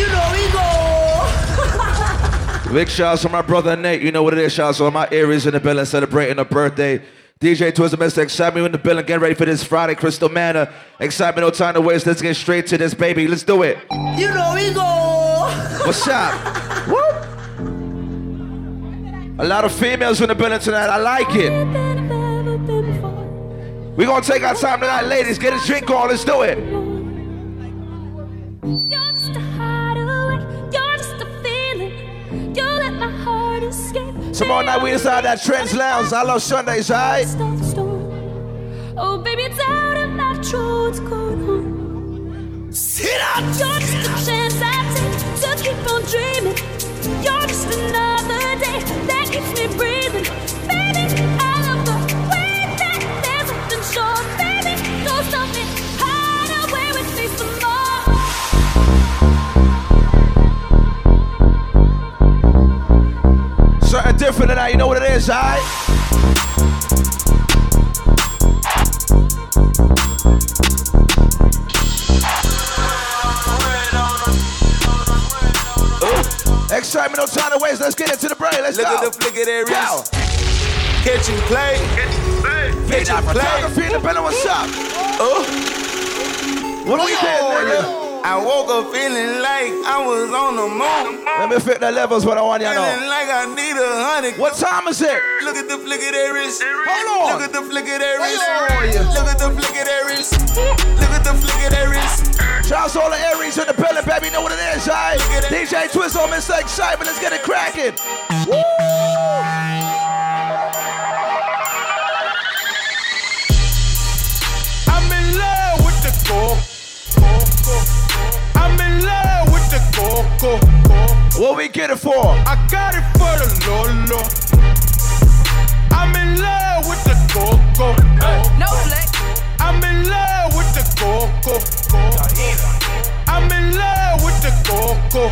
You know we go. Big shouts to my brother Nate. You know what it is. Shouts to my Aries in the building celebrating a birthday. DJ Twizzle, Mr. Excitement in the building. Get ready for this Friday, Crystal Manor. Excitement, no time to waste. Let's get straight to this, baby. Let's do it. You know we go. What's up? Woo! A lot of females in the building tonight. I like it. We're gonna take our time tonight, ladies. Get a drink on. Let's do it. Tomorrow night we inside that Trends Lounge. I love Sundays, alright? Stop the storm. Oh, baby, it's out of my control. What's going on? Sit up. You're just a chance I take to keep on dreaming. You're just another day that keeps me breathing. Something different tonight. You know what it is, alright? Excitement, no time to waste. Let's get into the break. Let's Look go. at the flick of Go. wrist. Catch and play. Catch and play. photography in the building. What's up? Oh, What are we doing, nigga? I woke up feeling like I was on the moon. Let me fit the levels what I want you to Feeling know. like I need a hundred. What time is it? Look at the flick of that wrist. Hold on. Look at the flick of that wrist. Look at the flick of that wrist. Look at the flick of that wrist. Shouts to all the Aries in the building, baby. You know what it is, alright? Look at it. DJ Twizzle, Mr. Excitement. Let's get it cracking. Woo! Coco. What we get it for? I got it for the Lolo. I'm in love with the coco. No flex. I'm in love with the coco. I'm in love with the coco.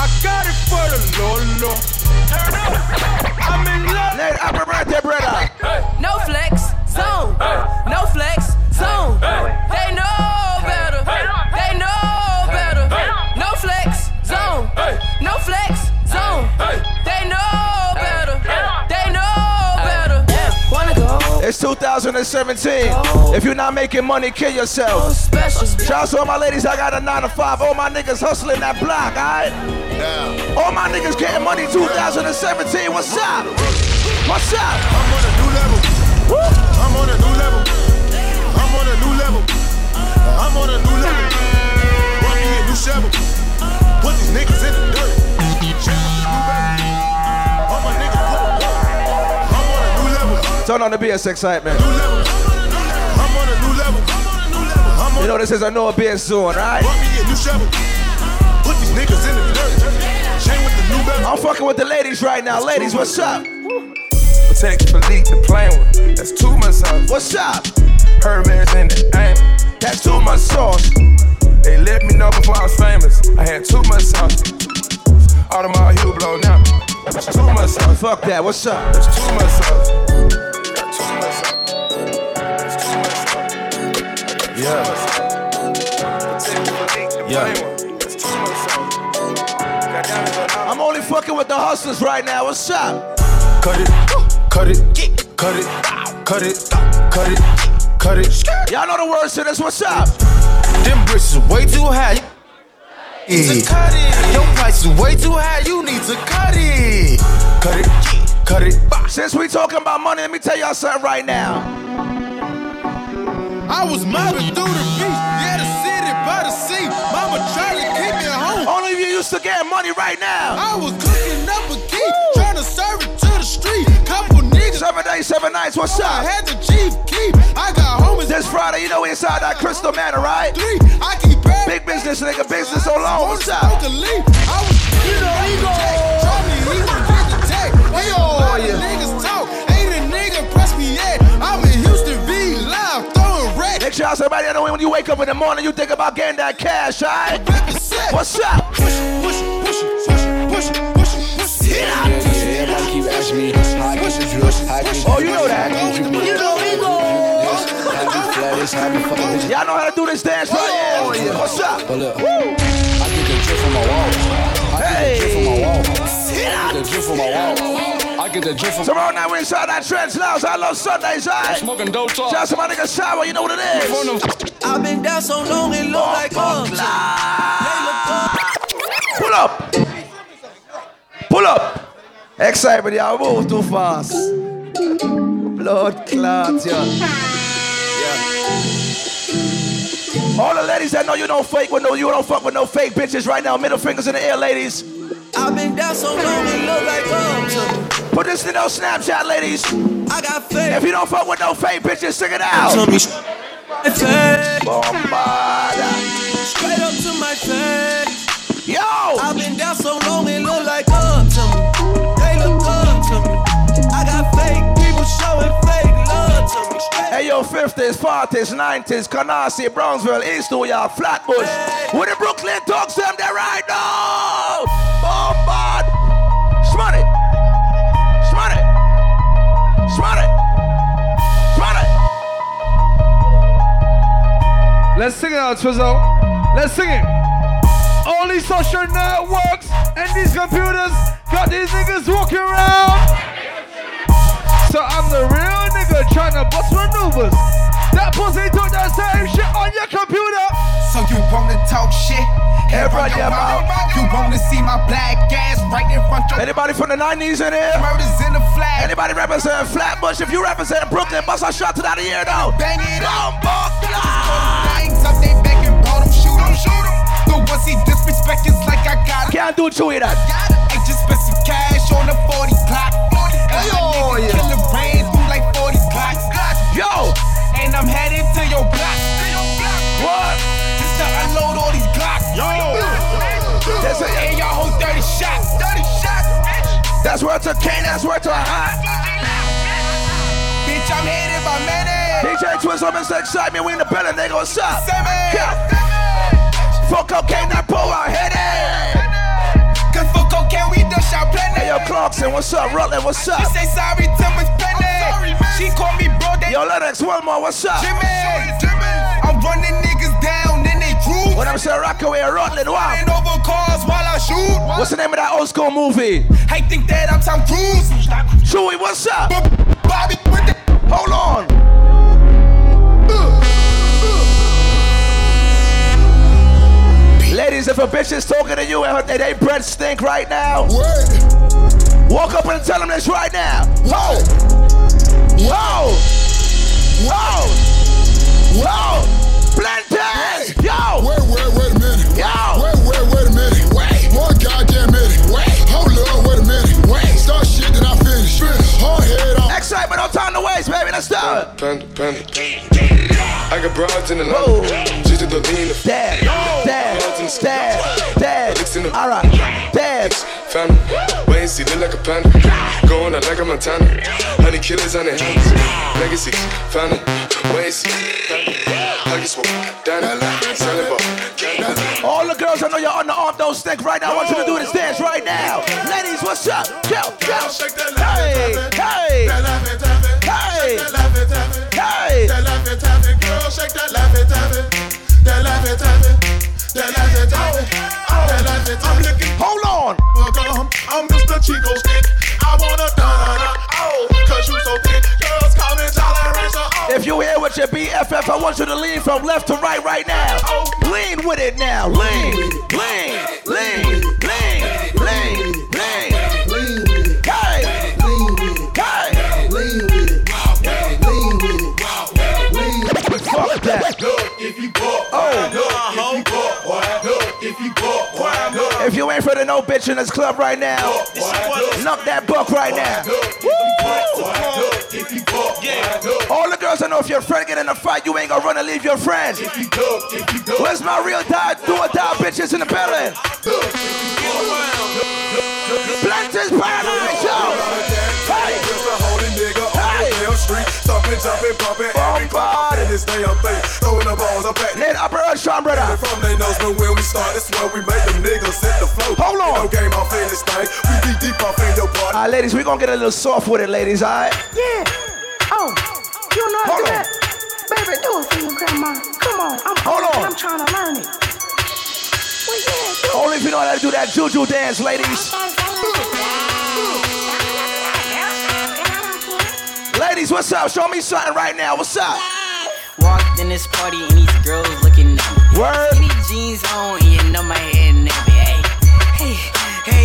I got it for the Lolo. I'm in love. Nate, happy birthday, brother. No flex. Zone. No flex. 2017. If you're not making money, kill yourself. Shout out to all my ladies, I got a 9 to 5. All my niggas hustling that block, alright? All my niggas getting money 2017. What's up? What's up? I'm on a new level. I'm on a new level. Turn on the BS excitement. I'm on a new level. You know this is a new BS soon, right? Run me a new shovel. Put these niggas in the dirt. Chain with the new baby. I'm fucking with the ladies right now. Ladies, what's up? Patek Philippe the plain one. That's too much sauce. What's up? Hermes in the aim. That's too much sauce. They let me know before I was famous. I had too much sauce. Audemars Hublot now. That's too much sauce. Fuck that. What's up? That's too much sauce. On all- I'm only fucking with the hustlers right now. What's up? Cut it, cut it, cut it, cut it, cut it, cut it. Y'all know the words to this. What's up? Them bricks is way too high. You need to cut it. Your price is way too high. You need to cut it. Cut it, cut it. Since we talking about money, let me tell y'all something right now. I was mobbing through the beach, yeah, the city by the sea. Mama tried to keep me home. Only of you used to get money right now. I was cooking up a key, trying to serve it to the street. Couple niggas, Seven days, seven nights. What's I up? had the chief keep. I got homies This Friday, you know we inside that Crystal Manor, right? three. I keep Big business, nigga. Business so long. What's up? Smoke a leaf. I was you know he Make sure somebody know when you wake up in the morning, you think about getting that cash, alright? What's up? Push it, push it, push it, push it, push it, push it, push it. Yeah, everybody keep asking me how I get the drip, how I get Oh, you know that. You know we go. How you flat bitch, I be fucking bitches. Y'all know how to do this dance right oh, here. What's up? But look, I get the drip from my wall. I get the drip from my wall. I get the drip from my wall. I get the drip from Tomorrow night we inside that Trends Lounge. I love Sundays, alright? smoking dope talk. Shout out to my nigga Sour, you know what it is. I've been down so long, it look like Bump up. clap. Uh, Pull up. Pull up. Excitement, y'all. Move too fast. Blood clots, yeah. yeah. All the ladies that know you don't fake with no, you don't fuck with no fake bitches right now. Middle fingers in the air, ladies. I've been down so long, it look like up. Put this in no Snapchat, ladies. I got faith. If you don't fuck with no fake bitches, sing it out. to me. Bombada. Straight up to my face. Yo! I've been down so long, it look like up to me. They look up to me. I got fake people showing fake love to me. Straight Hey yo, 50s, 40s, 90s, Canarsie, Brownsville, East New York, Flatbush. With the Brooklyn dogs, them there right now. Let's sing it out, Twizzle. Let's sing it. All these social networks and these computers got these niggas walking around. So I'm the real nigga trying to bust maneuvers. That pussy took that same shit on your computer. So you wanna talk shit? Hey, run your mouth. You wanna see my black ass right in front your Anybody from the 90s in here? murders in the flag? Anybody representing Flatbush? If you represent Brooklyn, bust a shot to that here though. Bang it up. Bombard. He disrespect is like I got. Can't do Chewy that. I just spent some cash on the 40 clock. And nigga killer ran through like 40 clocks. Yo! And I'm headed to your block. What? Just to unload all these Glocks. That's, a, And y'all hold 30 shots. 30 shots, bitch. that's worth a can, that's worth a hat. Bitch, I'm headed by many. DJ Twist up and say excitement, we in the building, they gon' suck. Seven. Yeah. Fuck cocaine, out, hit it. Cause for cocaine, we done shot plenty. Hey, yo, Clarkson, what's up? Rutland, what's up? She say sorry to Miss Penny. She call me bro, they Yo, Lennox, one more, what's up? Jimmy. Jimmy. I'm running niggas down in they crew. When I'm saying Rockaway, Rutland, wow. Flying over cars while I shoot. What's the name of that old school movie? I think that I'm Tom Cruise. Chewy, what's up? Bobby the Hold on. Ladies, if a bitch is talking to you and her, they breath stink right now, walk up and tell them this right now. Whoa! Whoa! Whoa! Whoa! Blenders! Yo! Wait, wait, Time to waste, baby. Let's do it. Panda, panda. I got broads in the Whoa. to the Dad, dad, dad, dad. All right, dad. family. Wait and see, look like a panda. Going out like a Montana. Honey killers on their hands. Legacy, family. Wait and see. Pockets full. Danny. Selling ball. All the girls, I know you're on the arm, don't stick right now. I want you to do this dance right now. Ladies, what's up? Go. Hey, hey, hey, hey. Hold on. I'm Mr. Chico Stick. I wanna dun oh, cause you so thick. Girls me tolerance. Oh, If you here with your BFF, I want you to lean from left to right right now. Lean with it now. Lean, lean, lean, lean, lean, you ain't for the no bitch in this club right now, knock that buck right now. if you bought, yeah, look, All the girls I know if your friend get in a fight, you ain't gonna run and leave your friend. if you look, if you look, Where's my real die, do or die bitches in the building? Planters paradise, yo! Street, stomping, jumping, pumping, every Bombard. in this damn thing, throwing the balls up at Nate Upper Sean brother. From they nose, but when we start, it's where we make them niggas set the flow. Hold on. No game off in this thing. We be deep off in your body. Alright, ladies, we gonna get a little soft with it, ladies, alright? Yeah. Oh, you know Hold how to do on. that? Baby, do it for your grandma. Come on. I'm Hold on. I'm trying to learn it. Well, yeah, do Only if you know how to do that juju dance, ladies. Ladies, what's up? Show me something right now. What's up? Walked in this party and these girls looking at me. Word. Skinny jeans on and you know my head everything. Hey, hey, hey,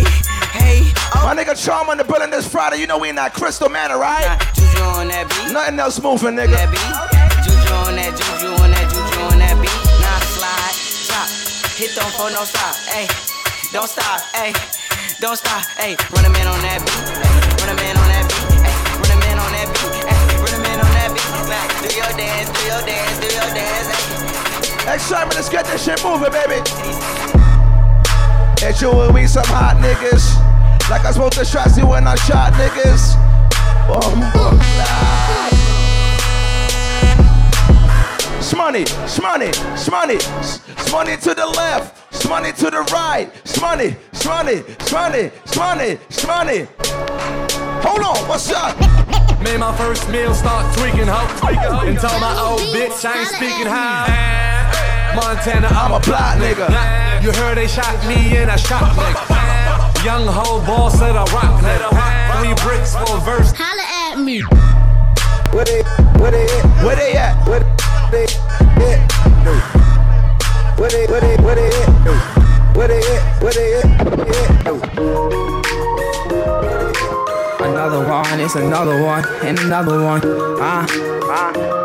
hey. Oh. My nigga Charm in the building this Friday. You know we in that Crystal Manor, right? Juju on that beat. Nothing else moving, nigga. That beat. Juju on that, juju on that, juju on that beat. Now slide, drop, hit don't for no stop. Hey, don't stop. Hey, don't stop. Hey, run a man on that beat. Run a man on do your dance, do your dance, do your dance. Ay. Excitement, let's get this shit moving, baby. It's you and me, some hot niggas. Like I spoke to Shotzi when I shot niggas. Boom, boom. Smoney, smoney, smoney, smoney to the left, smoney to the right, smoney, smoney, smoney, smoney, smoney. Hold on, what's up? Made my first meal, start tweaking, ho. And told my old bitch I ain't speaking how. Montana, I'm a plot nigga. You heard they shot me and I shot nigga. Young hoe boss said I rock nigga. Three bricks for a verse. Holla at me. Where they, at? where they at? Where they at? Where they at? Where they, where they, where they at? Where they at? Where they at? Another one, it's another one, and another one. Ah, ah.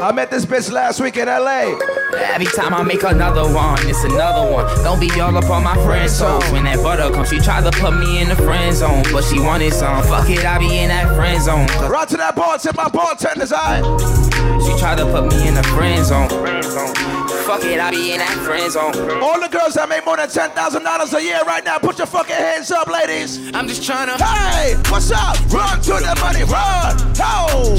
I met this bitch last week in LA. Every time I make another one, it's another one. Don't be all up on my friend's toes. When that butter comes, she tried to put me in the friend zone, but she wanted some. Fuck it, I be in that friend zone. Right to that ball, tip my bartender's eye. She tried to put me in the friend zone. Fuck it, I be in that friend zone. All the girls that make more than ten thousand dollars a year right now, put your fucking hands up, ladies. I'm just trying to. Hey, what's up? Run to the money, run. Oh.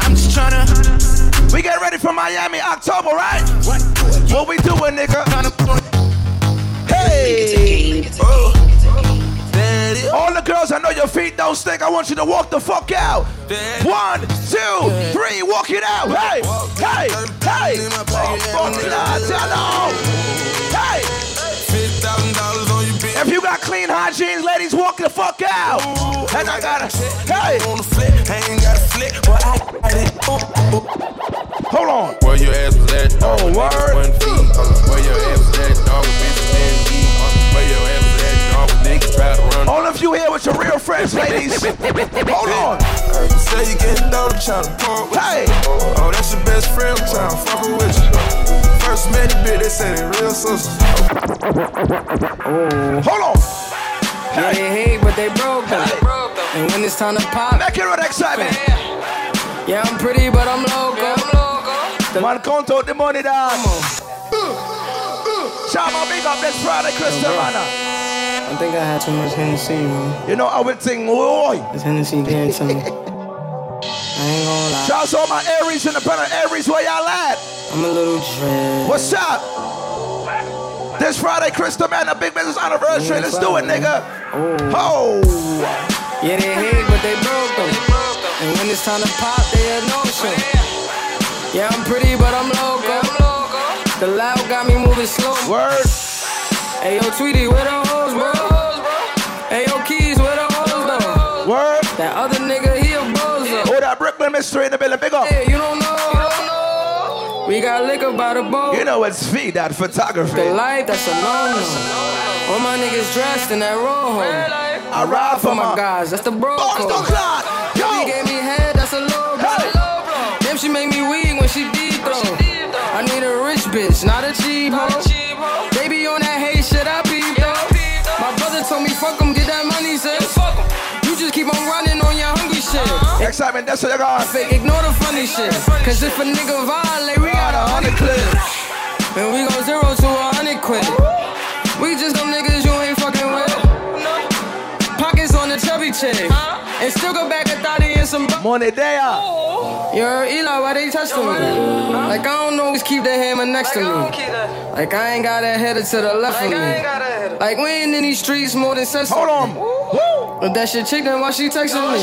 I'm just trying to. We get ready for Miami, October, right? What we doing, nigga? Hey. All the girls, I know your feet don't stink. I want you to walk the fuck out. One, two, three, walk it out. Hey, hey, hey. Oh, fuck nah, tell 'em. Hey. If you got clean hygiene, ladies, walk the fuck out. And I gotta, hey. Hold on. Where your ass was at, dog? Oh, word. niggas wasn't feed. Where your ass was at, dog? When bitches didn't. Uh, Where your ass was at, dog? Niggas tried to run. All of you here with your real friends, ladies. Hold on. Say you getting down, trying to pump with Hey. you. Oh, that's your best friend, I'm trying to fuck with you. First met the bitch, they say they real sisters. Hold on. Yeah, they hate, but they broke though. And when it's time to pop, Make it with excitement. yeah, I'm pretty, but I'm loco. Man, count out the money down. Shama, big up this Friday, Crystal Manor. I think I had too much Hennessy, man. You know how we sing, boy. This Hennessy getting to me. Shouts all my Aries in the better Aries, where y'all at? I'm a little dread. What's up? This Friday, Crystal Manor, big business anniversary. Let's do it, nigga. Oh. Yeah, they hate, but they broke though. And when it's time to pop, they have no show. Yeah, I'm pretty, but I'm loco. The loud got me moving slow. Word. Hey, yo, Tweety, where the hoes, bro? Hey, yo, Keys, where the hoes, though? Word. That other That Brooklyn mystery in the building, big up. Hey, you don't know. We got liquor by the boat. You know it's feed that photography. The life, that's a no-no. All my niggas dressed in that rojo. I ride For my guys, that's the bro code. Yo. She gave me head, that's a low blow. Damn, she make me weak when she deep throw. I need a rich bitch, not a cheap hoe. Excitement, that's what you got. Fake, ignore the funny shit. Cause if a nigga violate, we got a hundred clips. And we go zero to a hundred quid. We just them niggas you ain't fucking on the. And still go back a thotty and some bu- Money there. You heard Eli, why they testing me? Like I don't always keep the hammer next to me. Like I ain't got a header to the left of me. Like we ain't in these streets more than sense. Hold on. Woo. But that shit chick, then why she texting me?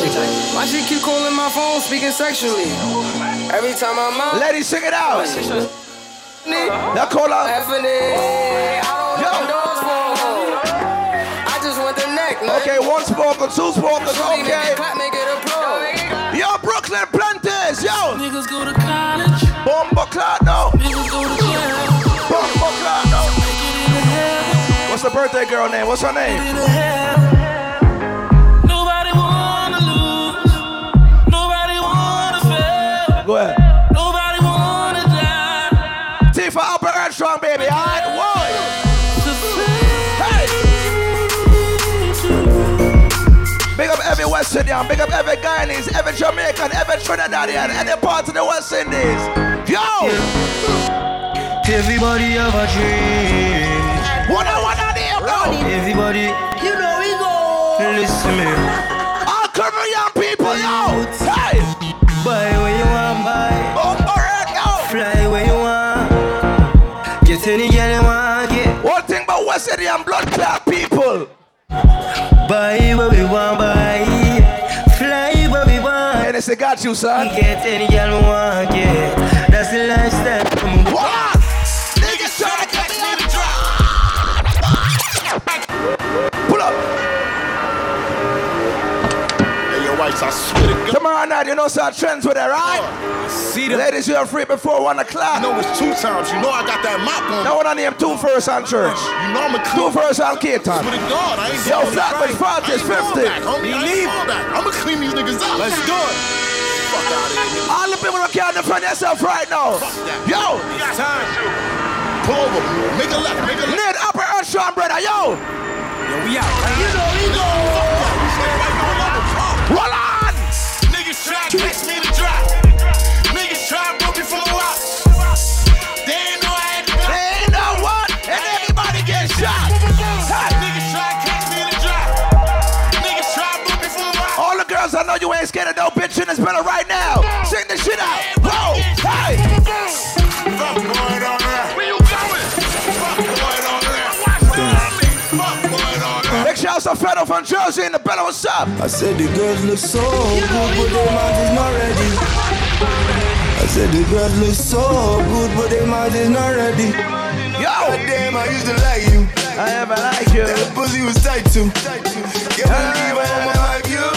Why she keep calling my phone speaking sexually? Every time I'm out. Ladies, sing it out. Now call out. I Okay, one spoken, two spoken, Shorty, make okay. it clap, make it a pro. Yo, Brooklyn Planters, yo. Niggas go to college. Bomba clock, no. Niggas go to jail. Bomba clock, no. What's the birthday girl name? What's her name? Nobody wanna lose. Nobody wanna fail. Go ahead. Nobody wanna die. T for Upper Earth Strong, baby. All right, whoa. Big West Indian, big up every Guyanese, every Jamaican, every Trinidadian, any part of the West Indies. Yo! Everybody have a dream. What I want to hear, bro? Everybody, You know we go. listen me. All cover young people, yo! Hey! Buy where you want, buy. Upper Earth, yo! Fly where you want. Get any girl you want, get. One thing about West Indian blood clot want. Hey, they say got you, son. Get any girl want, get. That's the lifestyle. What? Whites, I swear to God. Tomorrow night, you know some trends with it, right? Oh, see the Ladies, you are free before one o'clock. You know it's two times. You know I got that mop on. No one on name two first on church. You know I'm a Two first on Caton. Swear to God, I ain't Yo, Flatbush I ain't 50. going back, homie. I ain't going back. I'ma clean these niggas up. Let's do it. All the people that can't defend yourself right now. Yo! It's time. Pull over. Make a left. Make a left. Need upper earth strong, brother. Yo! Yo, we out. You know we go. Roll on! Niggas try to catch me to drop. Niggas try to put me for a rock. They ain't know I had to They ain't know what, and everybody get shot. Hey. Niggas try to catch me to drop. Niggas try to put me for a rock. All the girls, I know you ain't scared of no bitch in this better right now. Sing this shit out. Whoa! Hey! There. Big shout out to Federal from Jersey in the belly. What's up? I said the girls look so good, but their mouth is not ready. I said the girls look so good, but their mouth is not ready. Yo! Damn, I used to like you. I never like you. That pussy was tight too. Can't believe I am like you.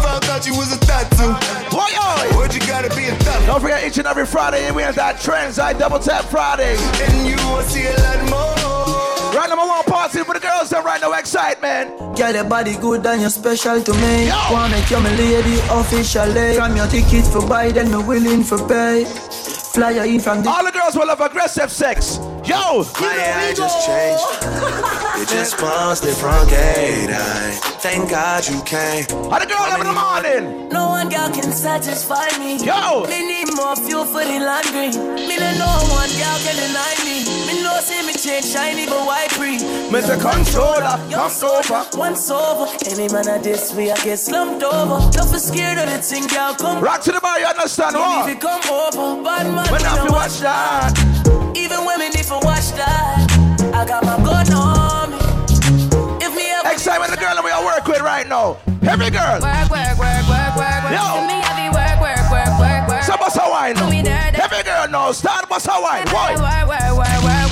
Found out you was a tattoo. Boy, yo! What you gotta be a thug? Don't forget each and every Friday we have that Trends I Double Tap Friday. And you will see a lot more. Right number one party for the girls that right now excitement. Girl, your body good and you're special to me. Yo. Wanna make you my lady officially. From your ticket for buy, then me willing for pay. Fly you in from the. All the girls will have aggressive sex. Yo! My eye just changed. It just bounced it from gate. I thank God you came. How the girl in the morning? No one girl can satisfy me. Yo! Me need more fuel for the laundry. Me don't know one girl can deny me. Me know say me change shiny but why free. Mr. Controller, come over. Once over. Any man at this way I get slumped over. Don't be scared of the thing, girl. Come Rock to the bar, you understand If what? you come over, bad man. When me I no feel watch that. Even women need to watch that. I got my gun on me. If me ever Excitement, the girl that we are work with right now. Every girl. Work, work, work, work, work, work. Yo. To me, I be work, work, work, work, work. So bust a wine. Do me there, there. Every girl knows. Start a work, work, work,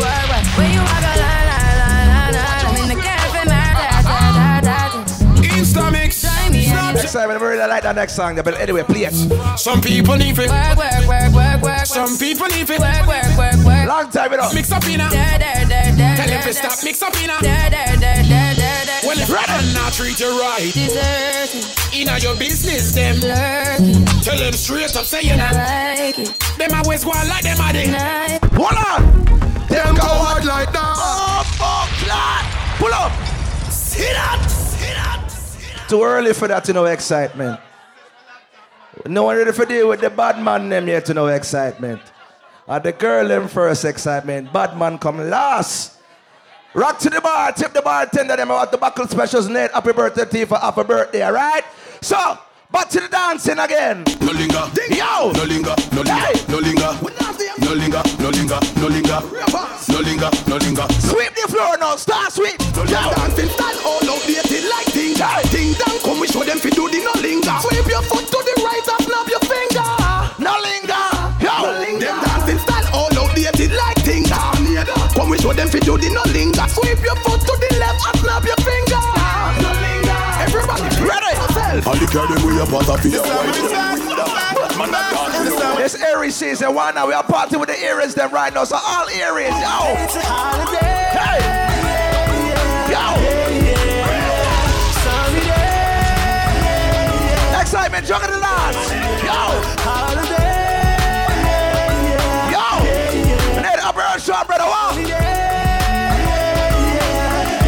me and you Excitement, I really like that next song. But anyway, play it. Some people need it. work, work, work, work, work. Some people need it. Work, work, work, work. Long time it up. Mix up in a. Da, da, da, da, Tell da, him to da. stop. Mix up in a. Da, da, da, da, da, da. Well, if I'm not treat you right, Deserting, in your business, them. lurking, Tell them straight up, say you not. like it, Them always go on like them a day. night. Hold on. Them go hard like that. Oh, oh, clot. Pull up. Too early for that to know excitement. No one ready for deal with the bad man them yet to know excitement. Or the girl them first excitement. Bad man come last. Rock to the bar, tip the bartender them about the buckle specials net. Happy birthday to you for happy birthday, alright? So, back to the dancing again. No linger, Yo! no linger, no linger, Hey! no linger, no linger, no linger, no linger, no linger, no linger. Sweep the floor now, start sweep. Yo! Dancing style all outdated like finger. Ding dong, come we show them fi do the no linger. Sweep your foot to the right and snap your finger. No linger. Yo, them dancing style all outdated like tinga. Come we show them fi do the no linger. Sweep your foot to the left and snap your finger. No linger. Everybody ready? And the girl dem we a part of it. This Aries season, why now? We are partying with the Aries them right now. So all Aries, yo. It's a holiday. Hey. Excitement, juggle the dance. Yo. Yo. Ned Upper Shop, brother. Wow.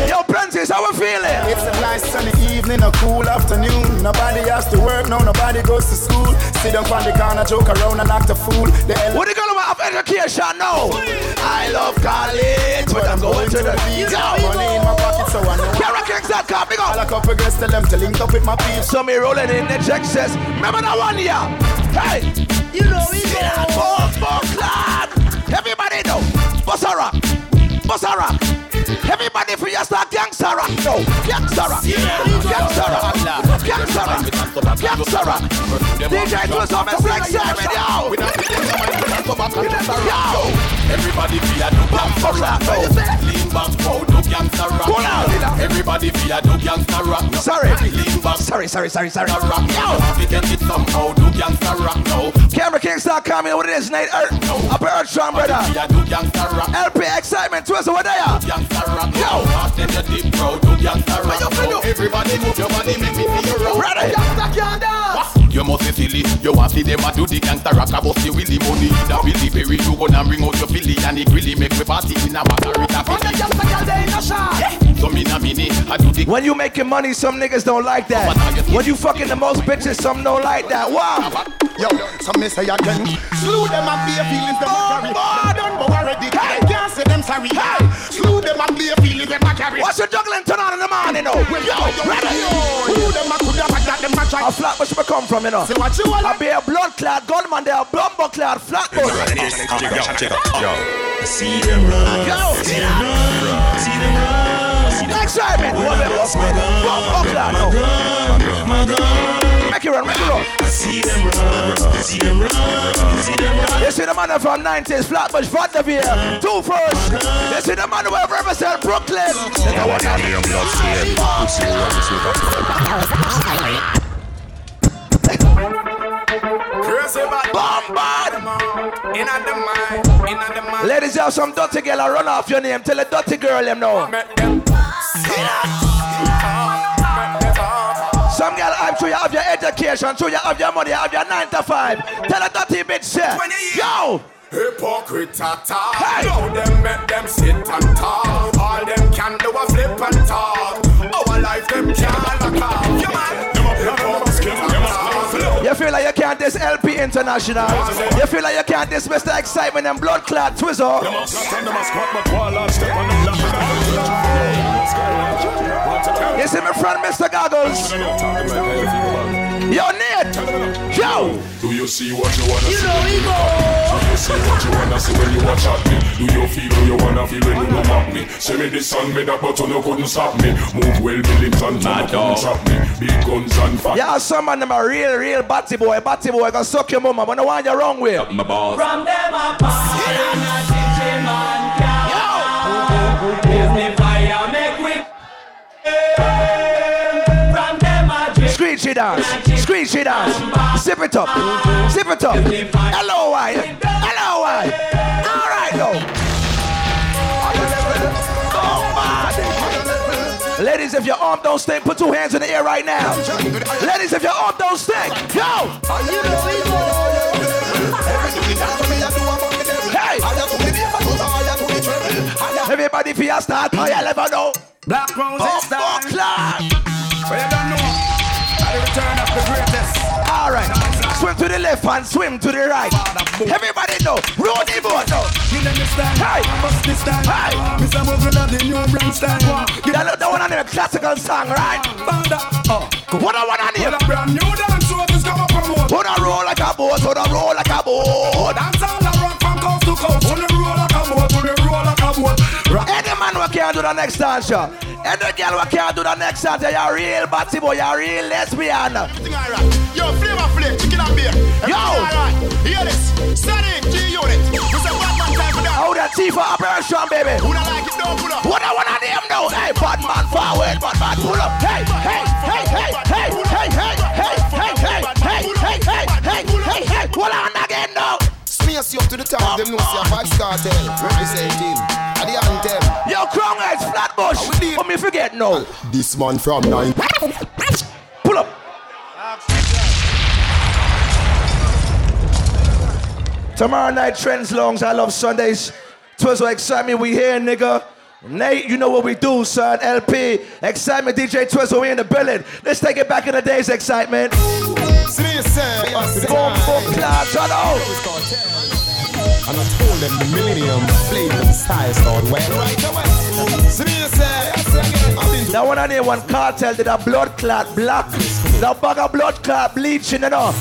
Yo, Princess, how we feeling? It's a nice sunny evening, a cool afternoon. Nobody has to work, no, nobody goes to school. Sit down on the corner, joke around and act a fool. The What are you gonna have education now? I love college, but I'm going to the beach. Yo. Money in my pocket, so I know. CameraKings.com, big All a up. couple girls tell them to link up with my peeps. So me rolling in the Texas. Remember that one year? Hey. You know we See that boom, boom, clap. Everybody know. Bossa rock. Bossa rock. Everybody for your start gangster rock. No. Gangster rock. Gangster rock. Gangster rock. Gangster rock. DJ Twist on Mr. Excitement, yo. Yo. Everybody feel a do gangsta rock now. Lean back, oh, do gangsta Go now. now. Everybody feel a do gangsta rock now. Sorry. Lean back, Sorry, sorry, sorry, sorry. rock now. We can get somehow do gangsta rock now. CameraKings.com, you know what it is, Nate Earth. Up at Earth Strong, brother. Feel a do gangsta rock. LP Excitement, Twist over there. Gangsta rock Yo. Fast them the deep crowd do gangsta you. Everybody move your body, make me feel your rock. Ready? You must be silly. You want see them a do the gangsta rock about the Willie money. That Willie Perry you gonna bring out your Philly and it really make me party in a margarita Philly. So me na mini, I do the When you making money, some niggas don't like that. When you fucking the most bitches, some don't like that. Wow. Yo, some me say again. Slew them and be feelings them a carry. Them done but already. They can't say them sorry. Hey, slew them and be feelings them a carry. What's your juggling turn on in the morning, though? Yo, ready? Slew them and coulda but that them a try. A flatbush me come from, you know. Say what you want. I be a blood clot gunman, they a bumbo clot flatbush. Yo, see them run. Yo, See them run. See them run. Excitement. What the Bumbo clot, no. My gun. Make it run, make it run. See them run. See them run. See them run. You see the man from 90s, Flatbush, Vanderveer, Two First. You see the man who have represent Brooklyn. Yeah, what are them blood stain? Pussy runs with a Crazy bad. Bombard. Inna the mind. Inna the mind. Ladies, you have some dirty girl, I run off your name. Tell a dirty girl them know. Some girl, I'm sure you have your education, sure you have your money, you have your 9 to 5. Tell a dirty bitch, say, yo, Hypocrite talk. Hey. Now them make them sit and talk. All them can do a flip and talk. Our life them can't lock off. Yeah, man. you feel like you can't diss LP International. You feel like you can't diss Mr. Excitement and Blood Clot Twizzle. You see me friend Mr. Goggles. Yo, Nate. Yo. Do you see what you wanna You see? know we go. Do you see what you wanna see when you watch at me? Do you feel how you wanna feel when you look at me? Say me this song, me that button, you couldn't stop me. Move well, militant, you couldn't stop me. Big guns and fat. Yeah, some of them are real, real batty boy. Batty boy gonna suck your mama, but no one you wrong with. My balls. From them apart, and a teaching man can. Give me dance, screechy dance. Zip it up, zip it up. Hello, why? Hello, why? All right, go. Oh, Ladies, if your arm don't stink, put two hands in the air right now. Ladies, if your arm don't stink, go. Hey. Everybody for your start, you never know. Black Rose Oh, is fuck, time. Lord. But you don't know. At the return of the greatest. All right. Swim to the left and swim to the right. Everybody know. Roll the boat now. Hey. Hey. Mr. Muggle of the new brand style. That, look- that one on the classical song, right? Oh, What I want on here? A brand new dance show, this come up promote. Put a roll like a boat, put a roll like a boat. Dance all a rock from coast to coast. Put the roll Any can't do the next dance, show. Any girl who can't do the next dance, you're a real batty boy, you're a real lesbian. Everything alright. Yo, flavor flake, chicken and beer. Everything Yo. alright. Hear this. Sonic G Unit. This a Batman time for that. How the Antifa operation, baby. Who don't like it, though, put up. What I want of them know? Hey, bad man forward, bad man pull up. Hey, hey, hey, hey, hey, hey, hey, hey, hey, hey, hey, hey, hey, hey, hey, hey. Hold on again now. Smears you up to the top, them know see a Vybz Kartel representing. Flatbush. What me forget now? Ah, this man from nine. Pull up. Tomorrow night, Trends Lounge. I love Sundays. Twizzle, excitement. We here, nigga. Nate, you know what we do, son. LP, excitement. DJ Twizzle, we in the building. Let's take it back in the days, excitement. Boom, boom, clap, shut up. And I told them the millennium flavor the style start well right away. Smears. I've been That one on there, one cartel did a blood clot black. That bag of blood clot bleaching, you know.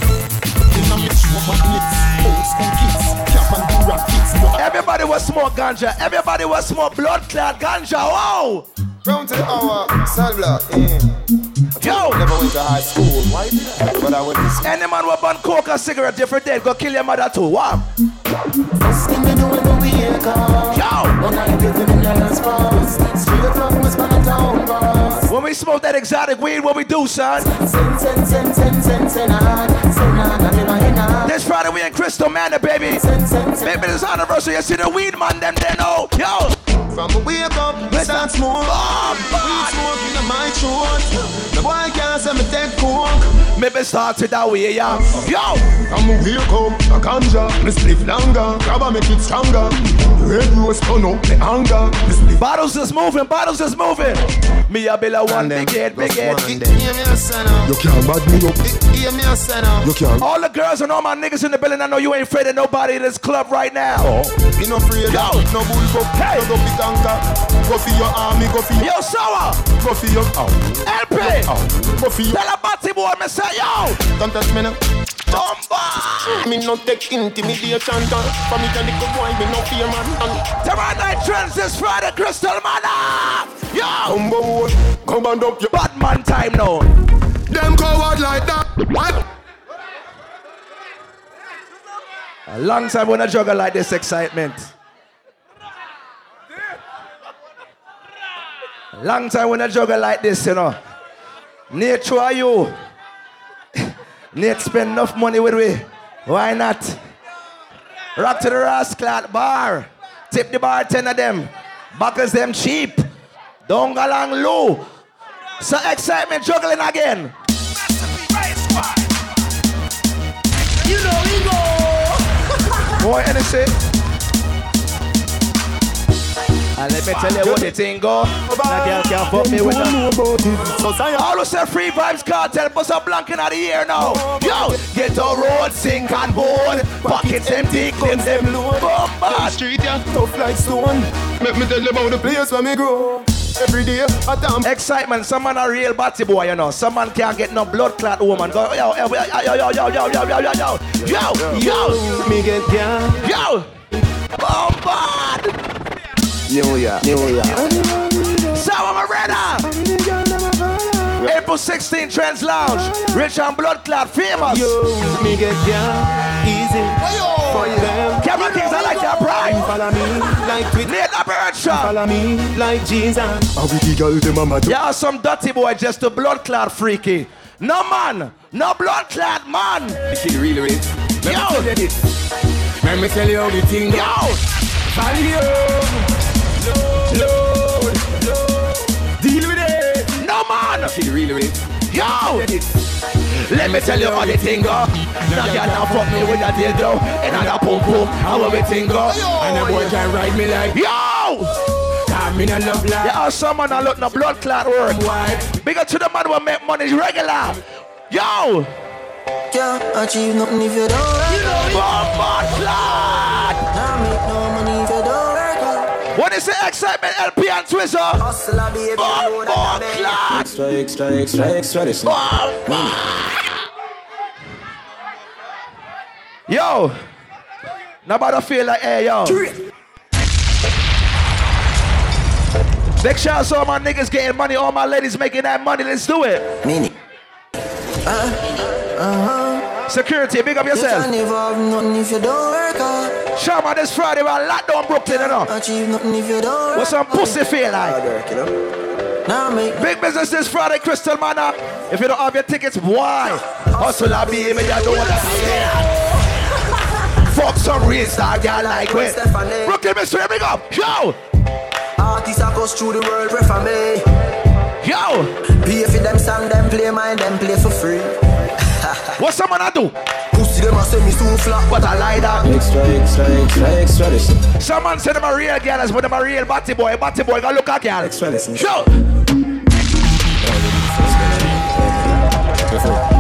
Everybody was smoke ganja. Everybody was smoke blood clot ganja. Wow. Round to the hour, cell block. Yeah. Yo. Never went to high school, right? But I went to school. Any man will burn coke or cigarette different day, go kill your mother too. Wow. When we smoke that exotic weed, what we do, son? This Friday we in Crystal Manor, baby. Baby, this anniversary, you see the weed man, them they know. Yo. From a wake up, we start smoke. Weed smoke in my throat. The boy can't say me take coke. Maybe start it that way, yeah. Yo. I'm a wake up, a ganja. Me spliff longer, grab and make it stronger. Red rose turn up the anger. Me Bottles is moving, bottles is moving. Me a bill of one big head, big head. Hear me a sinner. You can't bad me up. Hear me a sinner. You can't. All the girls and all my niggas in the building, I know you ain't afraid of nobody in this club right now. Oh. Me no afraid. Yo. No bull go. Hey. No big anchor. Go for your army. Go for your. Yo, Sour. Go for your. Ow. LP. Go for your. Tell a batty boy, me say, yo. Don't touch me now. Bomba. Me no take intimidation. done. For me, the little boy, me no fear man. Tomorrow night trends this Friday, Crystal Manor. Yo. Humble, come and up your Bad man time now. Them coward like that. What? A long time when I juggle like this excitement. Long time when I juggle like this, you know. Nate, try you. Nate spend enough money with we. Why not? Rock to the rascal bar. Tip the bartender them. Buckles them cheap. Don't go along low. So excitement juggling again. You know we go. Boy, anything. And let me tell you what the thing go. That girl can't fuck me with that. All who say free Vybz Kartel, bust a blank in the ear now. Yo, get a road, sink and board. Pockets empty, claims them load. Bomba. Street, yeah, tough like stone. Make me tell you about the place where me grow. Every day. Excitement, some man a real batty boy, you know. Some man can't get no blood clot woman. Go, yo, yo, yo, yo, yo, yo, yo, yo, yo, yo, yo, yo, yo, Me get down. yo. Bombard. New Year, New Year. So I'm a redder. April 16, Trends Lounge. Rich and Blood Clot, famous. Yo, me get down. Easy. For them. Camera Kings, I like your pride. Follow me like Twitter. Need a bird shot. Follow me like Jesus. How we the girl them a mad. Y'all some dirty boy, just a blood clot freaky. No man, no blood clot man. The kid really ready. Let me Yo. tell you this. Let me tell you how the thing go. Yo, Value. Man. Kid really ready. Yo, let me tell you how the thing go. Now you now fuck me with a dildo and a pum pum. How everything go. And a boy can ride me like. Yo, Come in a love like. yeah, oh, someone a look no blood clot work. Why? Bigger to the man who make money regular. Yo, Can't achieve nothing if you don't work hard. bomba clot. What is the excitement? LP and Twizzle. Hustle, baby, you know that Bomba I'm Extra, extra, extra, extra. This Bomba. Yo, nobody feel like, hey, yo. Big shout out to all my niggas getting money, all my ladies making that money. Let's do it. Meaning. Uh, uh-huh. Security, big up You yourself. can't evolve nothing if you work. Sharma this Friday, we're locked down Brooklyn, you know. Achieve nothing if you don't. What's some pussy feel like? Now make Big business this Friday, Crystal Manor. If you don't have your tickets, why? Hustle a baby, you don't want to Fuck some real star girl like when. Brooklyn mystery, big up. Yo! Artists that goes through the world, pray for me. Yo! Pay for them song, them play mine, them play for free. What someone I do? Pussy them a say me too flat, but I lie that. Extra, extra, extra, extra listen. Someone say them a real girl, but them a real batty boy. Batty boy, go look at girl. Extra listen. Yo!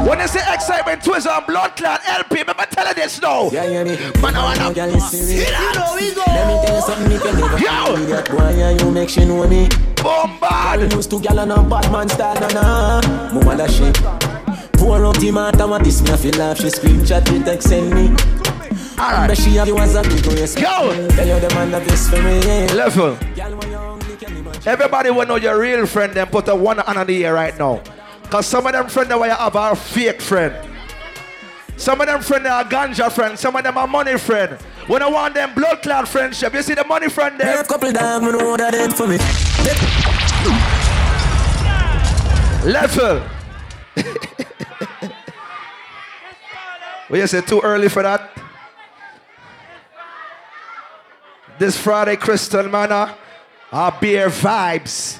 When they say Xsytment, twist on blood clot LP, remember tell this now. Yeah, yeah, me. Man, I wanna Girl, it's serious. Sit we go. Let me tell you something, me can never Yo. be that boy, and you make she know me. Bombard. Girl, used to gal and a bad man style, na na. Mama that shit. Pour up the matter, what this me feel laugh. She screenshot me, text send me. Alright. But she have you as a big yes. Go. Tell you the man that this for me. Level. Everybody will know your real friend, then put a one under the ear right now. Cause some of them friends that you have are fake friend. Some of them friends are ganja friends, some of them are money friend. When I want them blood clot friendship, you see the money friend there. Couple me know that for me. Level. well, you say too early for that? This Friday, Crystal Manor, our beer vibes.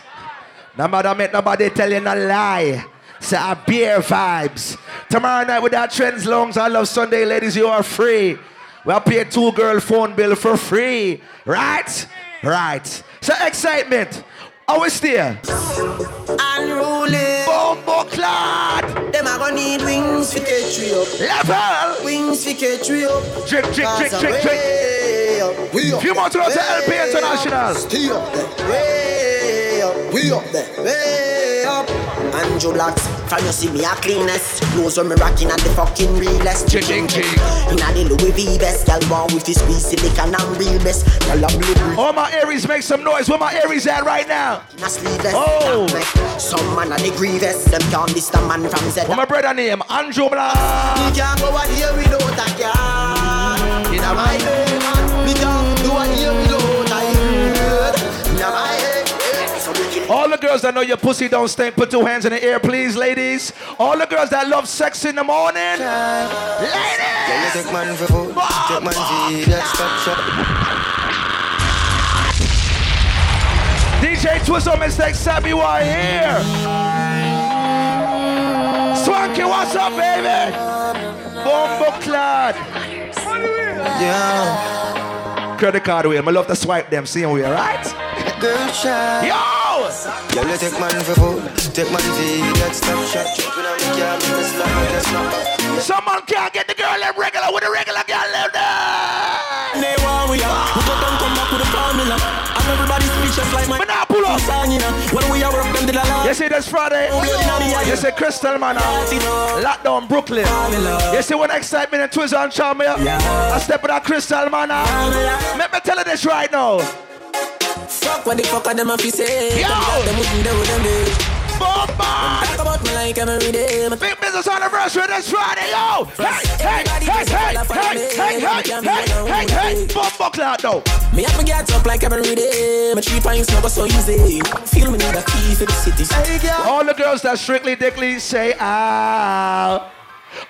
No matter make nobody tell you no lie. Say our beer vibes. Tomorrow night with our Trends Lounge, I love Sunday, ladies, you are free. We'll pay two girl phone bill for free. Right? Right. So Xsytment. Always there. Unruly. Bombo clad. Them gonna need wings for catch we up. Level. Wings for catch we up. Drink, I'm drink. way up. We up Few more to go to LP International. Stay up there. Way up. We up there. Way up. Andrew Blacks, from you see me a cleanest Clothes when me rocking and the fucking realest Ching, ching. Inna the Louis V best Girl born with his squeeze silicon and real best Girl a blue All my Aries make some noise. Where my Aries at right now? Inna sleeveless Oh. Some man a the grievous Them can't diss the man from Z What my brother name? Andrew Black. can't go a day without a girl Inna my the girls that know your pussy don't stink, put two hands in the air, please, ladies. All the girls that love sex in the morning. Ladies! Yeah, take man for food, take man for let's stop shop. DJ Twizzo, Mr. Sabi, you are here. Swanky, what's up, baby? Bombo clad. Yeah, Credit card way. I love to swipe them, see we are right? girl child. Yo! Yeah, you take man for food, take man for let's stop shop. Jumping on the car, make us laugh, let's not. Someone can't get the girl them regular with the regular girl them there. They want we are, we go down, come back with the formula. And everybody speechless like my But now pull up. song, you know. When we are work them did a lot. You see this Friday? Oh, you see Crystal Manor, uh, Lockdown Brooklyn. You see when Xsytment and Twizzo and Charmia? I step with that Crystal Manor. Uh, Let me tell you this right now. Fuck what the fuck are them a fi say? Yo! Them wouldn't do them day. Bomba! Talk about me like every day. Big business anniversary this Friday, yo! Hey, hey, hey, hey, hey, hey, hey, hey, hey, hey, Bomba cloud though. Me have me get up like every day. My three pints never so easy. Feel me need a key for the city. All the girls that strictly dickly say ow.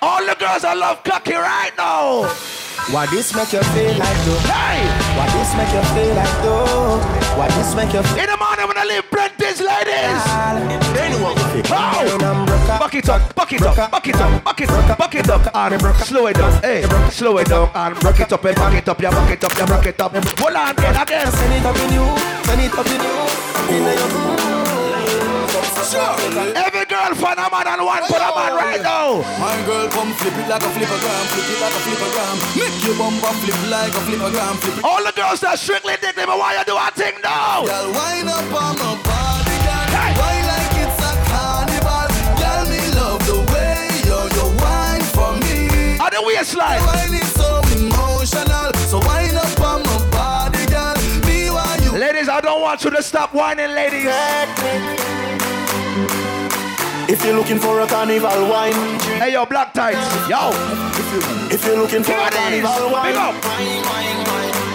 All the girls that love cocky right now. What this make you feel like though? Hey! What this make you feel like though? What this make you feel In the morning when I leave Prentice, ladies. Oh! Buck it up, buck it up, buck it up, buck it up, buck it up, and slow it down, hey, slow it down, and rock it up, and back it up, yeah, back it up, yeah, rock it up. Hold on, again, again. Send it up in you, send it up in you. In your girl find a man and one for a man right now. My girl, come flip it like a flippergram, flip it like a flippergram. Make your bumper flip like a flippergram, flip it. All the girls that strictly dick them, why you do a thing now? Girl, wind up on my body, girl. Why like it's a carnival? Girl, me love the way you you wine for me. On the waistline. Wine is so emotional, so wind up on my body, girl. Me why you. Ladies, I don't want you to stop whining, ladies. If you're looking for a carnival wine, Hey, yo, black tights, yo. if you're looking for a carnival big wine, up.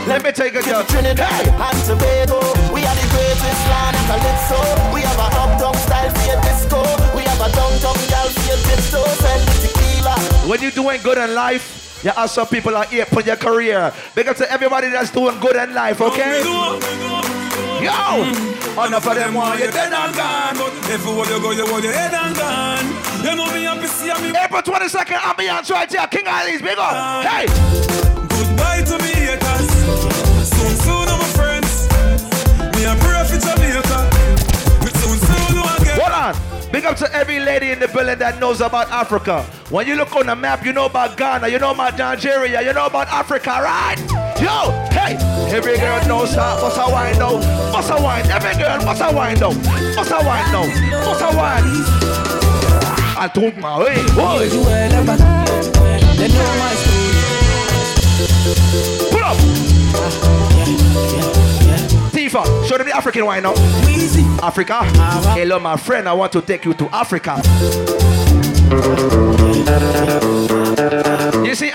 Let me take a girl. Trinidad and Tobago. We are the greatest land of calypso. We have a uptown style for your disco. We have a downtown style for your disco. Send tequila. When you're doing good in life, you have some people are here for your career. Big up to everybody that's doing good in life, okay? Yo! Enough of them want you dead and gone. Everywhere you go, you want your head and gone. You know me happy see me. April 22nd, ambiance right here. King Ali's big up. Hey! Goodbye to me haters. Soon, soon, I'm friends. Me a pray for Jamaica. Soon, soon, I'm again. Hold on. Big up to every lady in the building that knows about Africa. When you look on the map, you know about Ghana, you know about Nigeria, you know about Africa, right? Yo, hey, every girl knows that. What's a wine though? What's a wine? Every girl, what's a wine though? What's a wine though? What's a wine? I took my way, boy. They. Pull up. Tifa, show them the African wine now. Africa. Hello, my friend. I want to take you to Africa.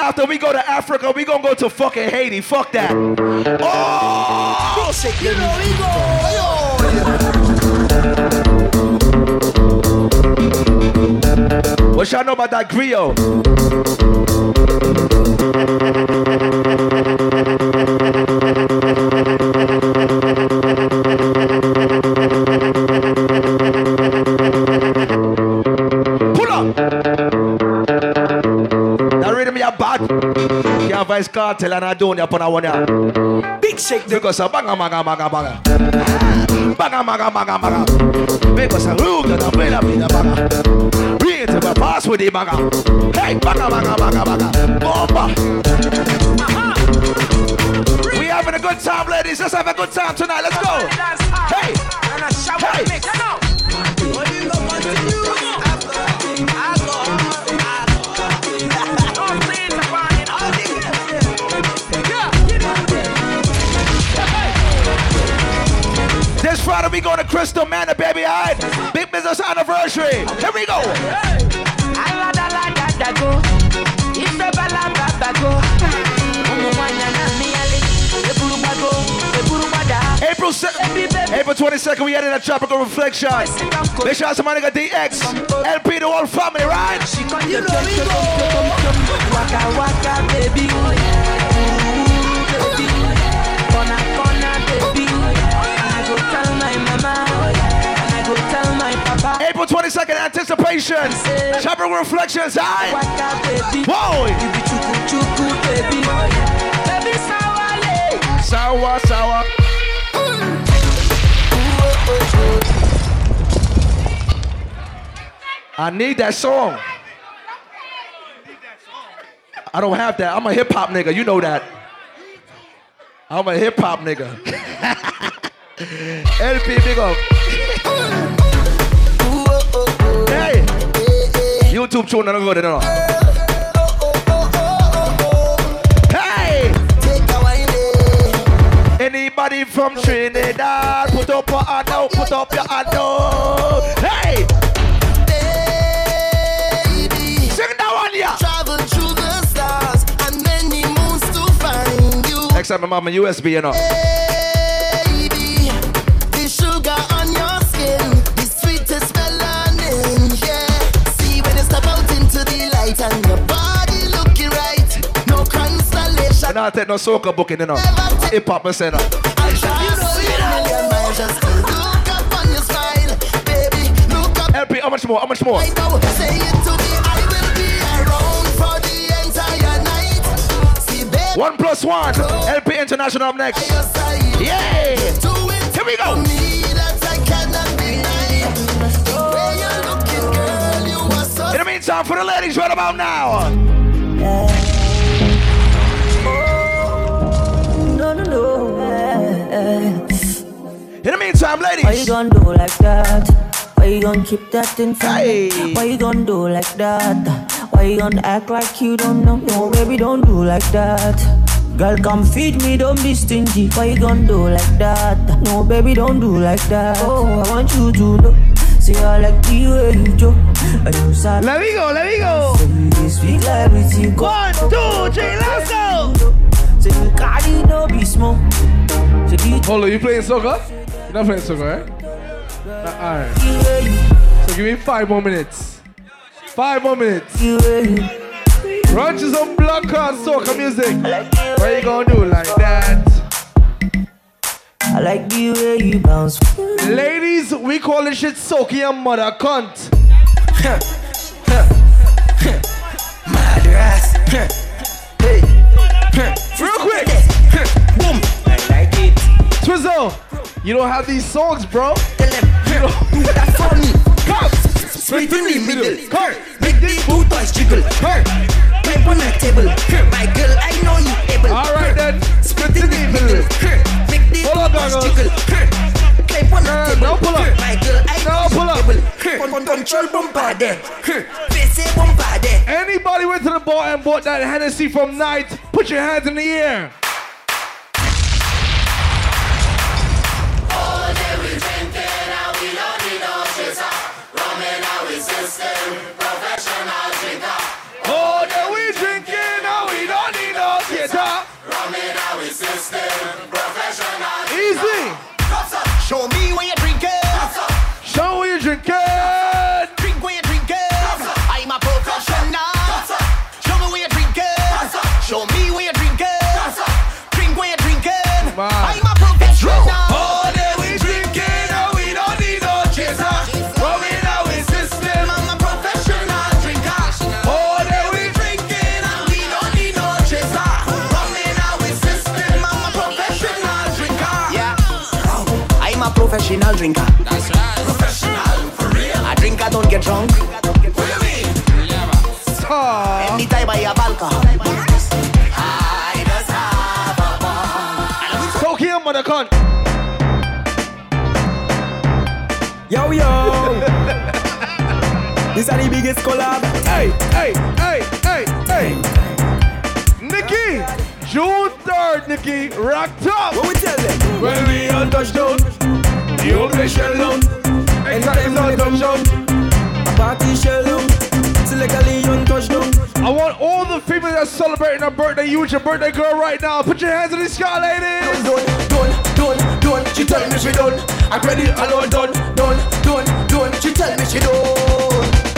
You see, after we go to Africa, we gonna go to fucking Haiti. Fuck that. Oh! You know What y'all know about that griot? Can't cartel and I don't upon a one. Big shake because a banga maga maga maga. Banga maga maga maga. Because a room that a bella bella baga. Read to the pass with the baga. Hey, baga baga baga baga. Bomba. We having a good time, ladies. Let's have a good time tonight. Let's go. Hey, hey. Friday we going to Crystal Manor, baby. All right. Big business anniversary. Here we go. April April 22nd, we added a tropical reflection. Make sure somebody got DX, LP, the whole family, right? April 22nd, anticipation. Tropical reflections, aye. Whoa. I need that song. I don't have that. I'm a hip hop nigga. You know that. I'm a hip hop nigga. LP, big up. YouTube tune, don't go there. No. Hey, anybody from Trinidad, put up your hand now, put up your hand now. Hey, sing that one, yeah. Travel through the stars and many moons to find you. Next time, I'm on my USB, you know. Baby, light and your body looking right. No constellation. I don't take no soca booking, you know. Hip hop, I say that. Uh. Million miles just to look up on your smile, baby. Look up. LP, how much more? How much more? Say it to me, I will be around for the entire night. See, baby. One plus one. LP International up next. Yay! Here we go. The for the ladies right about now. No, no, no. In the meantime, ladies. Why you gonna do like that? Why you gonna keep that in front? Why you gonna do like that? Why you gonna act like you don't know? No, baby, don't do like that. Girl, come feed me, don't be stingy. Why you gonna do like that? No, baby, don't do like that. Oh, I want you to know. See, I like the way you do. And. Let me go, let me go. Say you speak like with you. One, two, three, let's go. Say Cardi no be small. Hold on, you playing soccer? You're not playing soccer, right? Uh, Alright. So give me five more minutes. Five more minutes. Ranches on block card soccer music. What you gonna do like that? I like the way you bounce. Ladies, we call this shit soaking your mother cunt. Mad ass. Hey. Real quick. Boom. I like it. Twizzo, you don't have these songs, bro. Tell them. Don't that for me. Come. Split in the middle. Come. Make the two toys jiggle. Her. Climb on the table. Her. My girl, I know you able. All right then. Split in the middle. Her. Make the two toys jiggle. Her. Climb on the Uh, table. now pull up. My girl, I Now pull up. able. Her. Con- Control bumper there. Her. Face bumper there. Anybody went to the bar and bought that Hennessy from Night, put your hands in the air. Show me where drinker. That's right. Professional for real. I drink, I don't get drunk. What do you mean? Anytime I have alcohol. I just have a ball. Soak your mother cunt. Yo, yo. this are the biggest collab. Hey, hey, hey, hey, hey. Nikki, June 3rd, Nikki, rocked up. What we tell them? When we on touchdown, place shell down. Anytime on touchdown. Party shell down. Select touchdown. I want all the females that's celebrating their birthday. You with your birthday girl right now. Put your hands in the sky, ladies. Done, done, done, done. She tell me she done. I credit alone done, done, done, done. She tell me she done.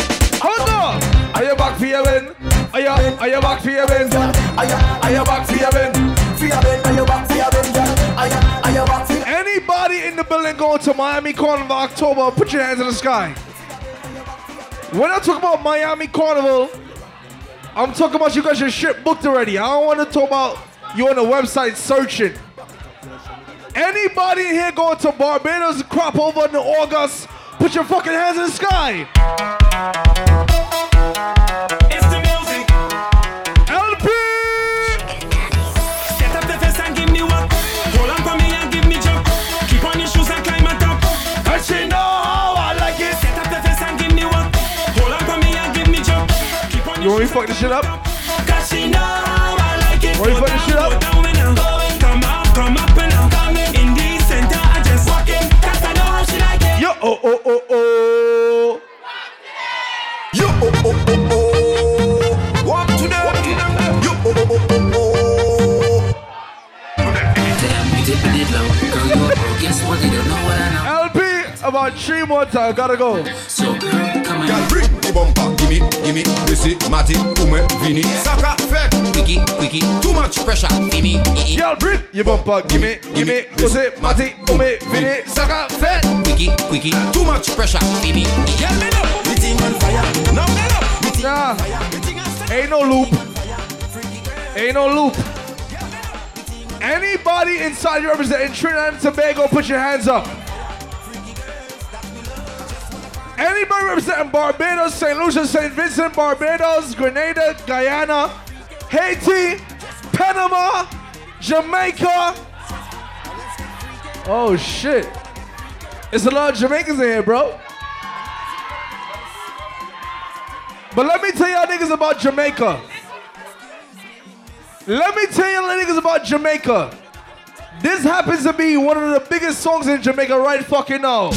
Hold on. Are you back for your win? Are you, are you back for your win? Are you, are you back for your ben? For your ben, are you back for your ben, Anybody in the building going to Miami Carnival October, put your hands in the sky. When I talk about Miami Carnival, I'm talking about you got your shit booked already. I don't want to talk about you on the website searching. Anybody here going to Barbados crop over in August, put your fucking hands in the sky. Fuck this shit up? Cause she know I like it. Want me fuck this shit up? go down and now. Come up, come up and now. In the center, I just walk in. Cause I know how she like it. Yo, oh, oh, oh, oh. Yo, oh, oh, oh, oh. Walk to them. Yo, oh, oh, oh, oh, oh. LP, about three more times, gotta go. Bring the bumper, gimme, gimme, Missy, Matty, Ume, Vini, Saka, Fed, Wiki, Wiki, too much pressure, Vini, Girl, bring your bumper, gimme, gimme, Uzi, Mati, Umi, Vini, Saka, Fed. Wiki, Wiki, too much pressure, Vini, Girl, me know, me thing on fire, now me know, me thing Nah. on fire, me thing on Ain't no loop. Ain't no loop. Anybody inside you representing Trinidad and Tobago, put your hands up. Anybody representing Barbados, St. Lucia, St. Vincent, Barbados, Grenada, Guyana, Haiti, Panama, Jamaica. Oh shit. It's a lot of Jamaicans in here, bro. But let me tell y'all niggas about Jamaica. Let me tell y'all niggas about Jamaica. This happens to be one of the biggest songs in Jamaica right fucking now.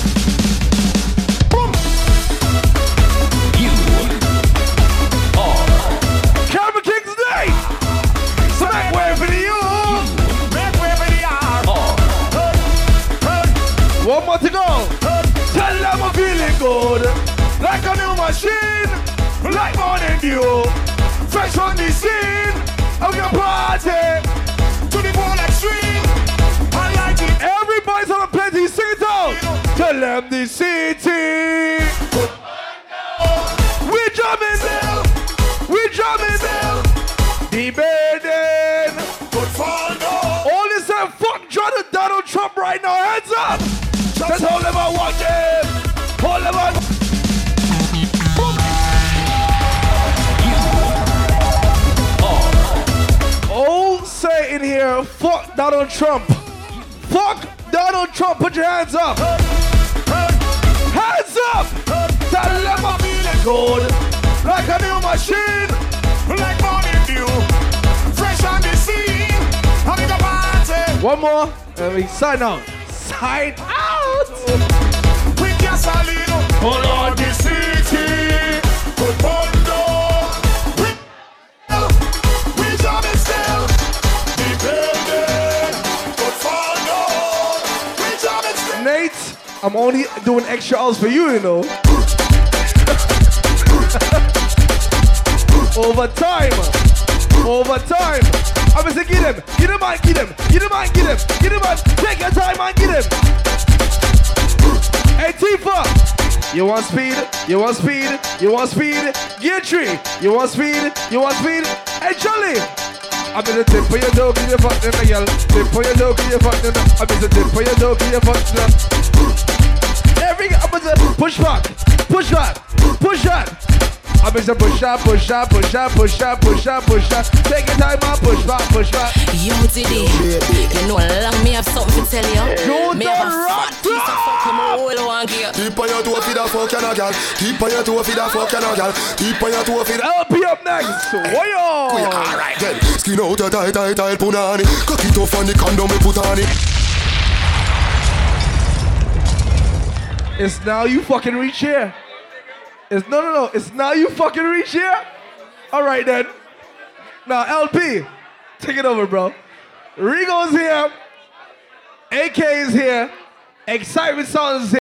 Good. Like a new machine, like morning dew. Fresh on the scene party. To the extreme. I like it. Everybody's on a plenty, sing it out. Tell them the city. We drumming. We drumming. The burden. All this time, fuck Donald Trump right now. Hands up. Just hold them. Fuck Donald Trump. Fuck Donald Trump. Put your hands up. Hands up. Tell them I'm feeling good. Like a new machine. Like morning dew. Fresh on the scene. Party. One more. And we sign out. Sign out. With. Hold I'm only doing extra hours for you, you know. Over time. Over time. I'm gonna say, get him. Get him, man. Get him. Get him, man. Get him. Get him, man. Take your time, man. Get him. Hey, Tifa. You want speed? You want speed? You want speed? Gear tree. You want speed? You want speed? Hey, Charlie. I'm in the tip for your dog, give your fuck them, girl. Tip for your dog, give your fuck them. I'm in the tip for your dog, give your fuck them. Every I'm in the push back, push back, push back. I'm in the push up, push up, push up, push up, push up, push up. Take your time, man. Push back, push back. Yo, Diddy, you know long me have something to tell you. You me have a fat piece of fucking roll one gear. Keep on your toe for the fuck and a gal. Keep on your toe for the fuck and a gal. Keep on your toe for the. LP up next. Woyo. Alright then. Skin out a tight, tight, tight punani. Cock it off on the condom me put on it. It's now you fucking reach here. It's no, no, no. It's now you fucking reach here. All right then. Now LP, take it over, bro. Rigo's here. AK is here. Xsytment Soundz is here.